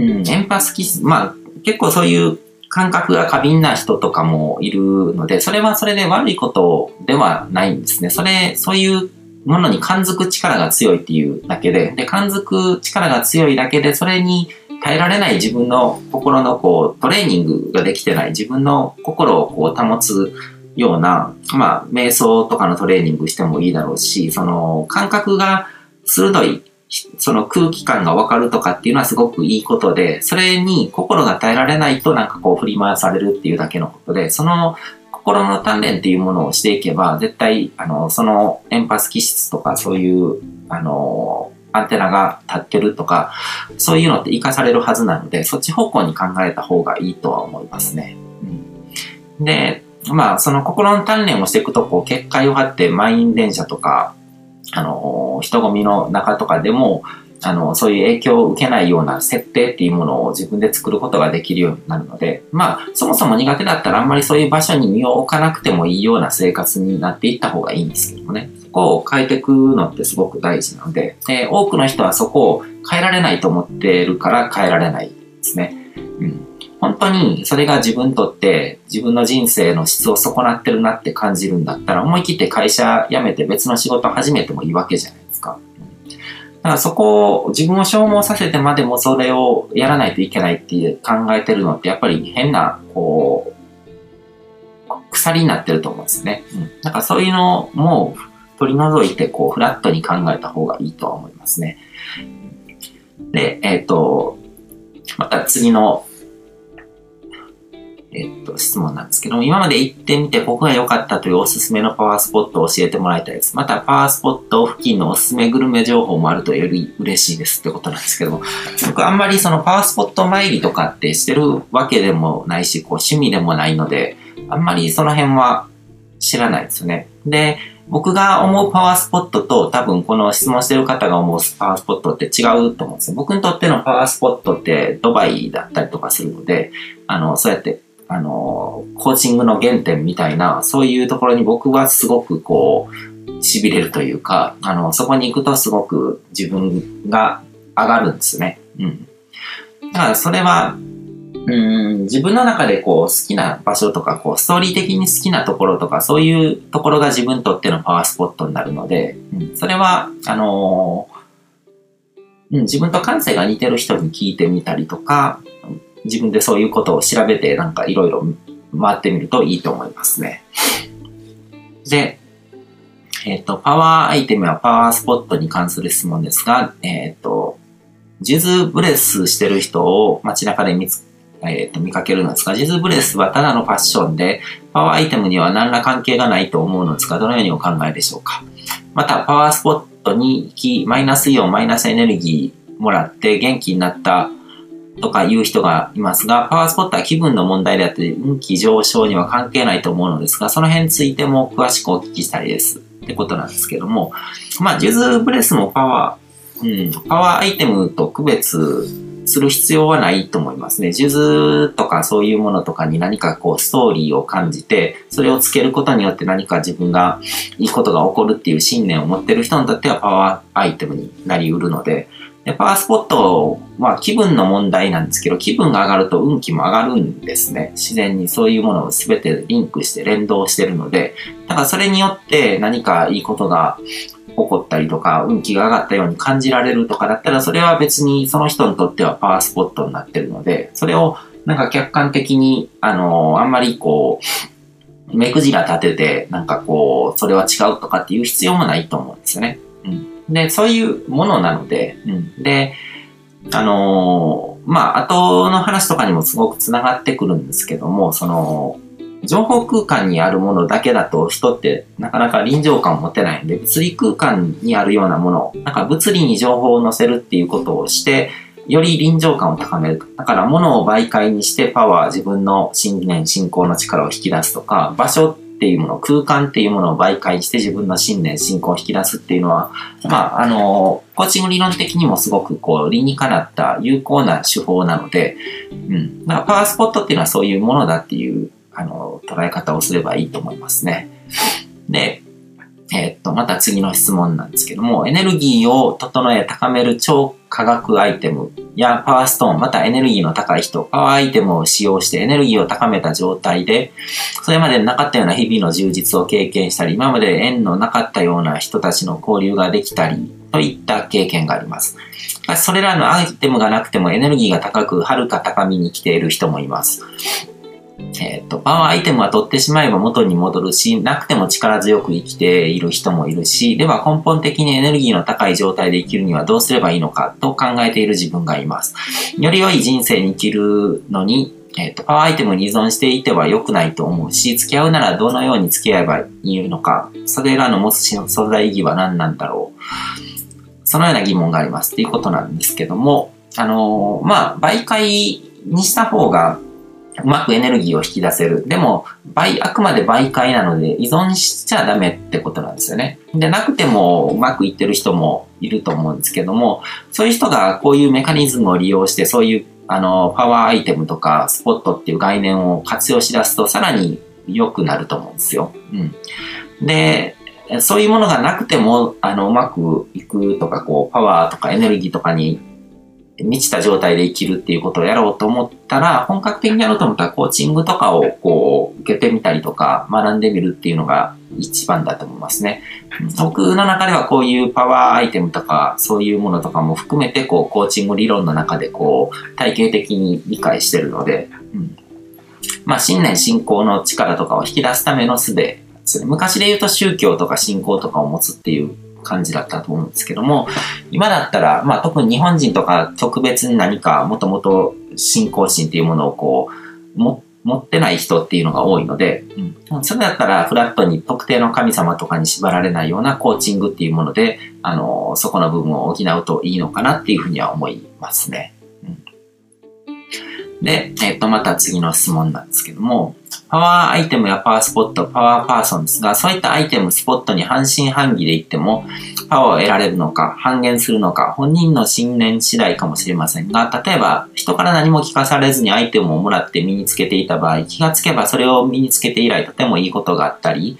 うん、エンパス気質、まあ、結構そういう感覚が過敏な人とかもいるので、それはそれで悪いことではないんですね。それ、そういうものに感づく力が強いっていうだけで、で、感づく力が強いだけで、それに耐えられない自分の心のこう、トレーニングができてない自分の心をこう保つような、まあ、瞑想とかのトレーニングしてもいいだろうし、その感覚が鋭いその空気感がわかるとかっていうのはすごくいいことで、それに心が耐えられないとなんかこう振り回されるっていうだけのことで、その心の鍛錬っていうものをしていけば、絶対、あの、そのエンパス気質とかそういう、あの、アンテナが立ってるとか、そういうのって活かされるはずなので、そっち方向に考えた方がいいとは思いますね。うん、で、まあ、その心の鍛錬をしていくと、こう、結界を張って満員電車とか、あの、人混みの中とかでも、あの、そういう影響を受けないような設定っていうものを自分で作ることができるようになるので、まあ、そもそも苦手だったらあんまりそういう場所に身を置かなくてもいいような生活になっていった方がいいんですけどもね。そこを変えていくのってすごく大事なので、で多くの人はそこを変えられないと思ってるから変えられないですね。うん。本当にそれが自分にとって自分の人生の質を損なってるなって感じるんだったら思い切って会社辞めて別の仕事始めてもいいわけじゃないですか。だからそこを自分を消耗させてまでもそれをやらないといけないって考えてるのってやっぱり変な、こう、鎖になってると思うんですね。うん。だかそういうのも取り除いてこうフラットに考えた方がいいとは思いますね。で、えっ、ー、と、また次のえっと、質問なんですけども、今まで行ってみて僕が良かったというおすすめのパワースポットを教えてもらいたいです。また、パワースポット付近のおすすめグルメ情報もあるとより嬉しいですってことなんですけども、僕あんまりそのパワースポット参りとかってしてるわけでもないし、こう趣味でもないので、あんまりその辺は知らないですよね。で、僕が思うパワースポットと多分この質問してる方が思うパワースポットって違うと思うんですよ。僕にとってのパワースポットってドバイだったりとかするので、あの、そうやってあの、コーチングの原点みたいな、そういうところに僕はすごくこう、痺れるというか、あの、そこに行くとすごく自分が上がるんですね。うん。だからそれは、うん、自分の中でこう好きな場所とか、こうストーリー的に好きなところとか、そういうところが自分にとってのパワースポットになるので、うん、それは、あのー、うん、自分と感性が似てる人に聞いてみたりとか、自分でそういうことを調べてなんかいろいろ回ってみるといいと思いますね。で、えっ、ー、と、パワーアイテムやパワースポットに関する質問ですが、えっ、ー、と、ジズブレスしてる人を街中で見つ、えっ、ー、と、見かけるのですが、ジズブレスはただのファッションで、パワーアイテムには何ら関係がないと思うのですが、どのようにお考えでしょうか？また、パワースポットに行き、マイナスイオン、マイナスエネルギーもらって元気になったとか言う人がいますが、パワースポットは気分の問題であって、運気上昇には関係ないと思うのですが、その辺についても詳しくお聞きしたいです。ってことなんですけども、まあ、ジュズブレスもパワー、うん、パワーアイテムと区別する必要はないと思いますね。ジュズとかそういうものとかに何かこうストーリーを感じて、それをつけることによって何か自分がいいことが起こるっていう信念を持ってる人にとってはパワーアイテムになり得るので、で、パワースポットは気分の問題なんですけど、気分が上がると運気も上がるんですね。自然にそういうものを全てリンクして連動してるので、だからそれによって何かいいことが起こったりとか、運気が上がったように感じられるとかだったら、それは別にその人にとってはパワースポットになってるので、それをなんか客観的に、あのあんまりこう、目くじら立てて、なんかこう、それは違うとかっていう必要もないと思うんですよね。うん。で、そういうものなので、うん。で、あのー、まあ、後の話とかにもすごく繋がってくるんですけども、その、情報空間にあるものだけだと人ってなかなか臨場感を持てないんで、物理空間にあるようなもの、なんか物理に情報を載せるっていうことをして、より臨場感を高める。だから物を媒介にしてパワー、自分の信念、信仰の力を引き出すとか、場所っていうもの、空間っていうものを媒介して自分の信念、信仰を引き出すっていうのは、まあ、あの、コーチング理論的にもすごくこう、理にかなった有効な手法なので、うん。だからパワースポットっていうのはそういうものだっていう、あの、捉え方をすればいいと思いますね。で、えー、っと、また次の質問なんですけども、エネルギーを整え高める超科学アイテムやパワーストーン、またエネルギーの高い人、パワーアイテムを使用してエネルギーを高めた状態で、それまでなかったような日々の充実を経験したり、今まで縁のなかったような人たちの交流ができたり、といった経験があります。それらのアイテムがなくてもエネルギーが高く、はるか高みに来ている人もいます。えっ、ー、と、パワーアイテムは取ってしまえば元に戻るし、なくても力強く生きている人もいるし、では根本的にエネルギーの高い状態で生きるにはどうすればいいのかと考えている自分がいます。より良い人生に生きるのに、えっ、ー、と、パワーアイテムに依存していては良くないと思うし、付き合うならどのように付き合えばいいのか、それらの持つ素材意義は何なんだろう。そのような疑問がありますっていうことなんですけども、あのー、まあ、媒介にした方がうまくエネルギーを引き出せる。でも、倍、あくまで媒介なので依存しちゃダメってことなんですよね。で、なくてもうまくいってる人もいると思うんですけども、そういう人がこういうメカニズムを利用して、そういうあの、パワーアイテムとかスポットっていう概念を活用しだすとさらに良くなると思うんですよ。うん。で、そういうものがなくても、あの、うまくいくとか、こう、パワーとかエネルギーとかに満ちた状態で生きるっていうことをやろうと思ったら、本格的にやろうと思ったら、コーチングとかをこう、受けてみたりとか、学んでみるっていうのが一番だと思いますね。僕の中ではこういうパワーアイテムとか、そういうものとかも含めて、こう、コーチング理論の中でこう、体系的に理解してるので、うん。まあ、信念信仰の力とかを引き出すための術ですね。昔で言うと宗教とか信仰とかを持つっていう感じだったと思うんですけども、今だったら、まあ特に日本人とか特別に何かもともと信仰心っていうものをこう、も持ってない人っていうのが多いので、うん、それだったらフラットに特定の神様とかに縛られないようなコーチングっていうもので、あの、そこの部分を補うといいのかなっていうふうには思いますね。で、えっ、と、また次の質問なんですけども、パワーアイテムやパワースポット、パワーパーソンですが、そういったアイテム、スポットに半信半疑で言っても、パワーを得られるのか、半減するのか、本人の信念次第かもしれませんが、例えば、人から何も聞かされずにアイテムをもらって身につけていた場合、気がつけばそれを身につけて以来とてもいいことがあったり、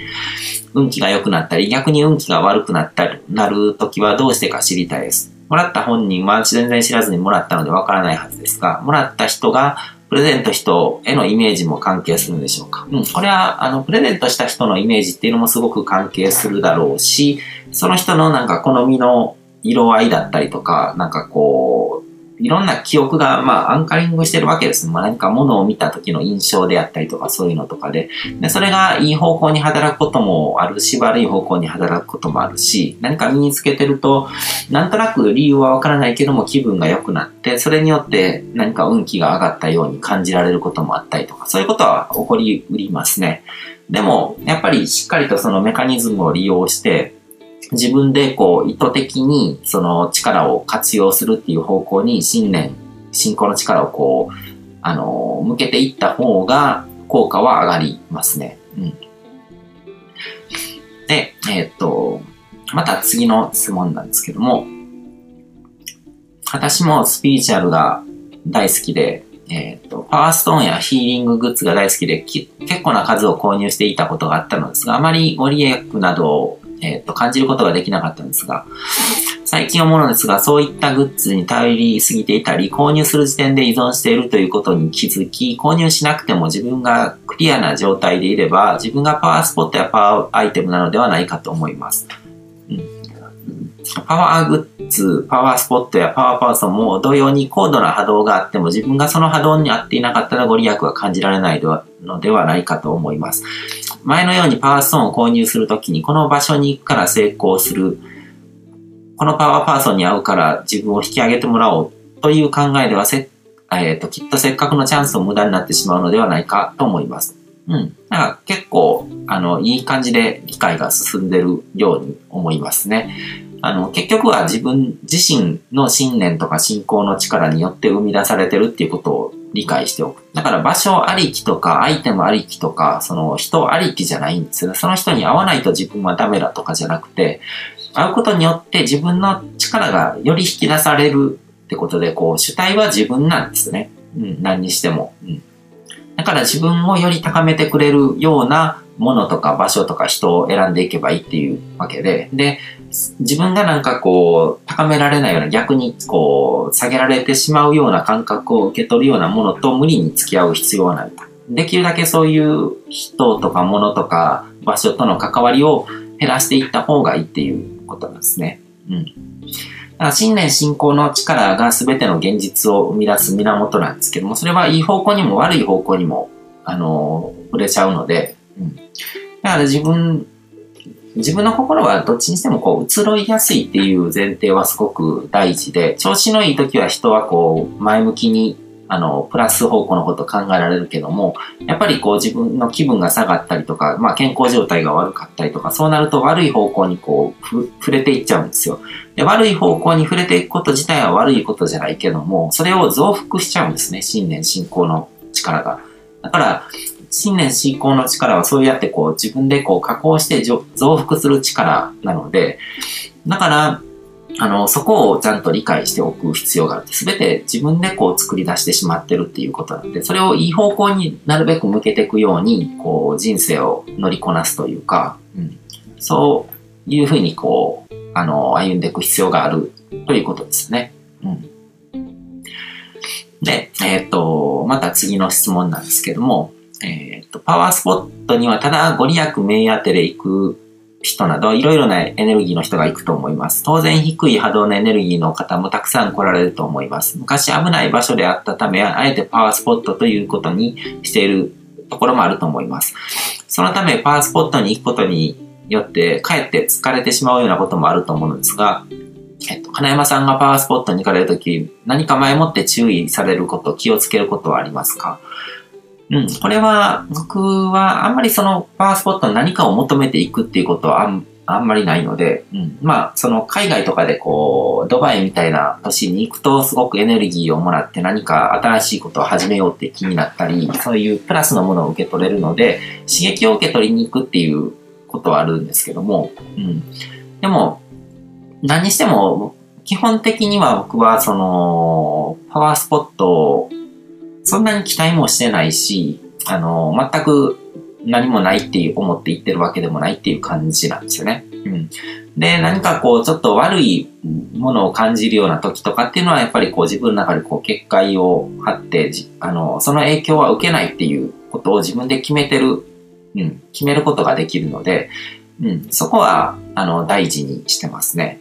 運気が良くなったり、逆に運気が悪くなったり、なるときはどうしてか知りたいです。もらった本人は全然知らずにもらったのでわからないはずですが、もらった人がプレゼント人へのイメージも関係するんでしょうか？うん、これは、あの、プレゼントした人のイメージっていうのもすごく関係するだろうし、その人のなんか好みの色合いだったりとか、なんかこう、いろんな記憶が、まあ、アンカリングしてるわけです。まあ、何か物を見た時の印象であったりとか、そういうのとかで。で、それがいい方向に働くこともあるし、悪い方向に働くこともあるし、何か身につけてると、なんとなく理由はわからないけども気分が良くなって、それによって何か運気が上がったように感じられることもあったりとか、そういうことは起こりうりますね。でも、やっぱりしっかりとそのメカニズムを利用して、自分でこう意図的にその力を活用するっていう方向に信念、信仰の力をこう、あの、向けていった方が効果は上がりますね。うん。で、えー、っと、また次の質問なんですけども、私もスピーチュアルが大好きで、えっ、と、パワーストーンやヒーリンググッズが大好きで、結構な数を購入していたことがあったのですが、あまりご利益などえっ、ー、と、感じることができなかったんですが、最近思うのですが、そういったグッズに頼りすぎていたり、購入する時点で依存しているということに気づき、購入しなくても自分がクリアな状態でいれば、自分がパワースポットやパワーアイテムなのではないかと思います。パワーグッズ、パワースポットやパワーパーソンも同様に高度な波動があっても自分がその波動に合っていなかったらご利益は感じられないのではないかと思います。前のようにパワーストーンを購入するときに、この場所に行くから成功する。このパワーパーソンに会うから自分を引き上げてもらおうという考えではせ、えっ、ー、と、きっとせっかくのチャンスを無駄になってしまうのではないかと思います。うん。だか結構、あの、いい感じで理解が進んでるように思いますね。あの、結局は自分自身の信念とか信仰の力によって生み出されてるっていうことを理解しておく。だから場所ありきとか、アイテムありきとか、その人ありきじゃないんですよ。その人に会わないと自分はダメだとかじゃなくて、会うことによって自分の力がより引き出されるってことで、こう、主体は自分なんですね。うん、何にしても。うん。だから自分をより高めてくれるようなものとか場所とか人を選んでいけばいいっていうわけで、で、自分がなんかこう、高められないような逆にこう、下げられてしまうような感覚を受け取るようなものと無理に付き合う必要はないと。できるだけそういう人とか物とか場所との関わりを減らしていった方がいいっていうことなんですね。うん。だから新年信仰の力が全ての現実を生み出す源なんですけども、それはいい方向にも悪い方向にも、あの、触れちゃうので、うん。だから自分、自分の心はどっちにしてもこう移ろいやすいっていう前提はすごく大事で、調子のいい時は人はこう前向きにあの、プラス方向のこと考えられるけども、やっぱりこう自分の気分が下がったりとか、まあ健康状態が悪かったりとか、そうなると悪い方向にこう、触れていっちゃうんですよ。で、悪い方向に触れていくこと自体は悪いことじゃないけども、それを増幅しちゃうんですね。新年進行の力が。だから、新年進行の力はそうやってこう自分でこう加工して増幅する力なので、だから、あの、そこをちゃんと理解しておく必要がある。すべて自分でこう作り出してしまってるっていうことなんで、それをいい方向になるべく向けていくように、こう人生を乗りこなすというか、うん、そういうふうにこう、あの、歩んでいく必要があるということですね。うん。で、えっ、と、また次の質問なんですけども、えっ、ー、と、パワースポットにはただご利益名当てで行く人など、いろいろなエネルギーの人が行くと思います。当然低い波動のエネルギーの方もたくさん来られると思います。昔危ない場所であったため、あえてパワースポットということにしているところもあると思います。そのため、パワースポットに行くことによって、かえって疲れてしまうようなこともあると思うんですが、えっと、金山さんがパワースポットに行かれるとき、何か前もって注意されること、気をつけることはありますか？うん、これは、僕はあんまりそのパワースポットに何かを求めていくっていうことはあんあんまりないので、うん、まあ、その海外とかでこう、ドバイみたいな都市に行くとすごくエネルギーをもらって何か新しいことを始めようって気になったり、そういうプラスのものを受け取れるので、刺激を受け取りに行くっていうことはあるんですけども、うん。でも、何にしても、基本的には僕はその、パワースポットをそんなに期待もしてないし、あの、全く何もないっていう思って言ってるわけでもないっていう感じなんですよね。うん。で、何かこう、ちょっと悪いものを感じるような時とかっていうのは、やっぱりこう自分の中でこう、結界を張って、あの、その影響は受けないっていうことを自分で決めてる、うん、決めることができるので、うん、そこは、あの、大事にしてますね。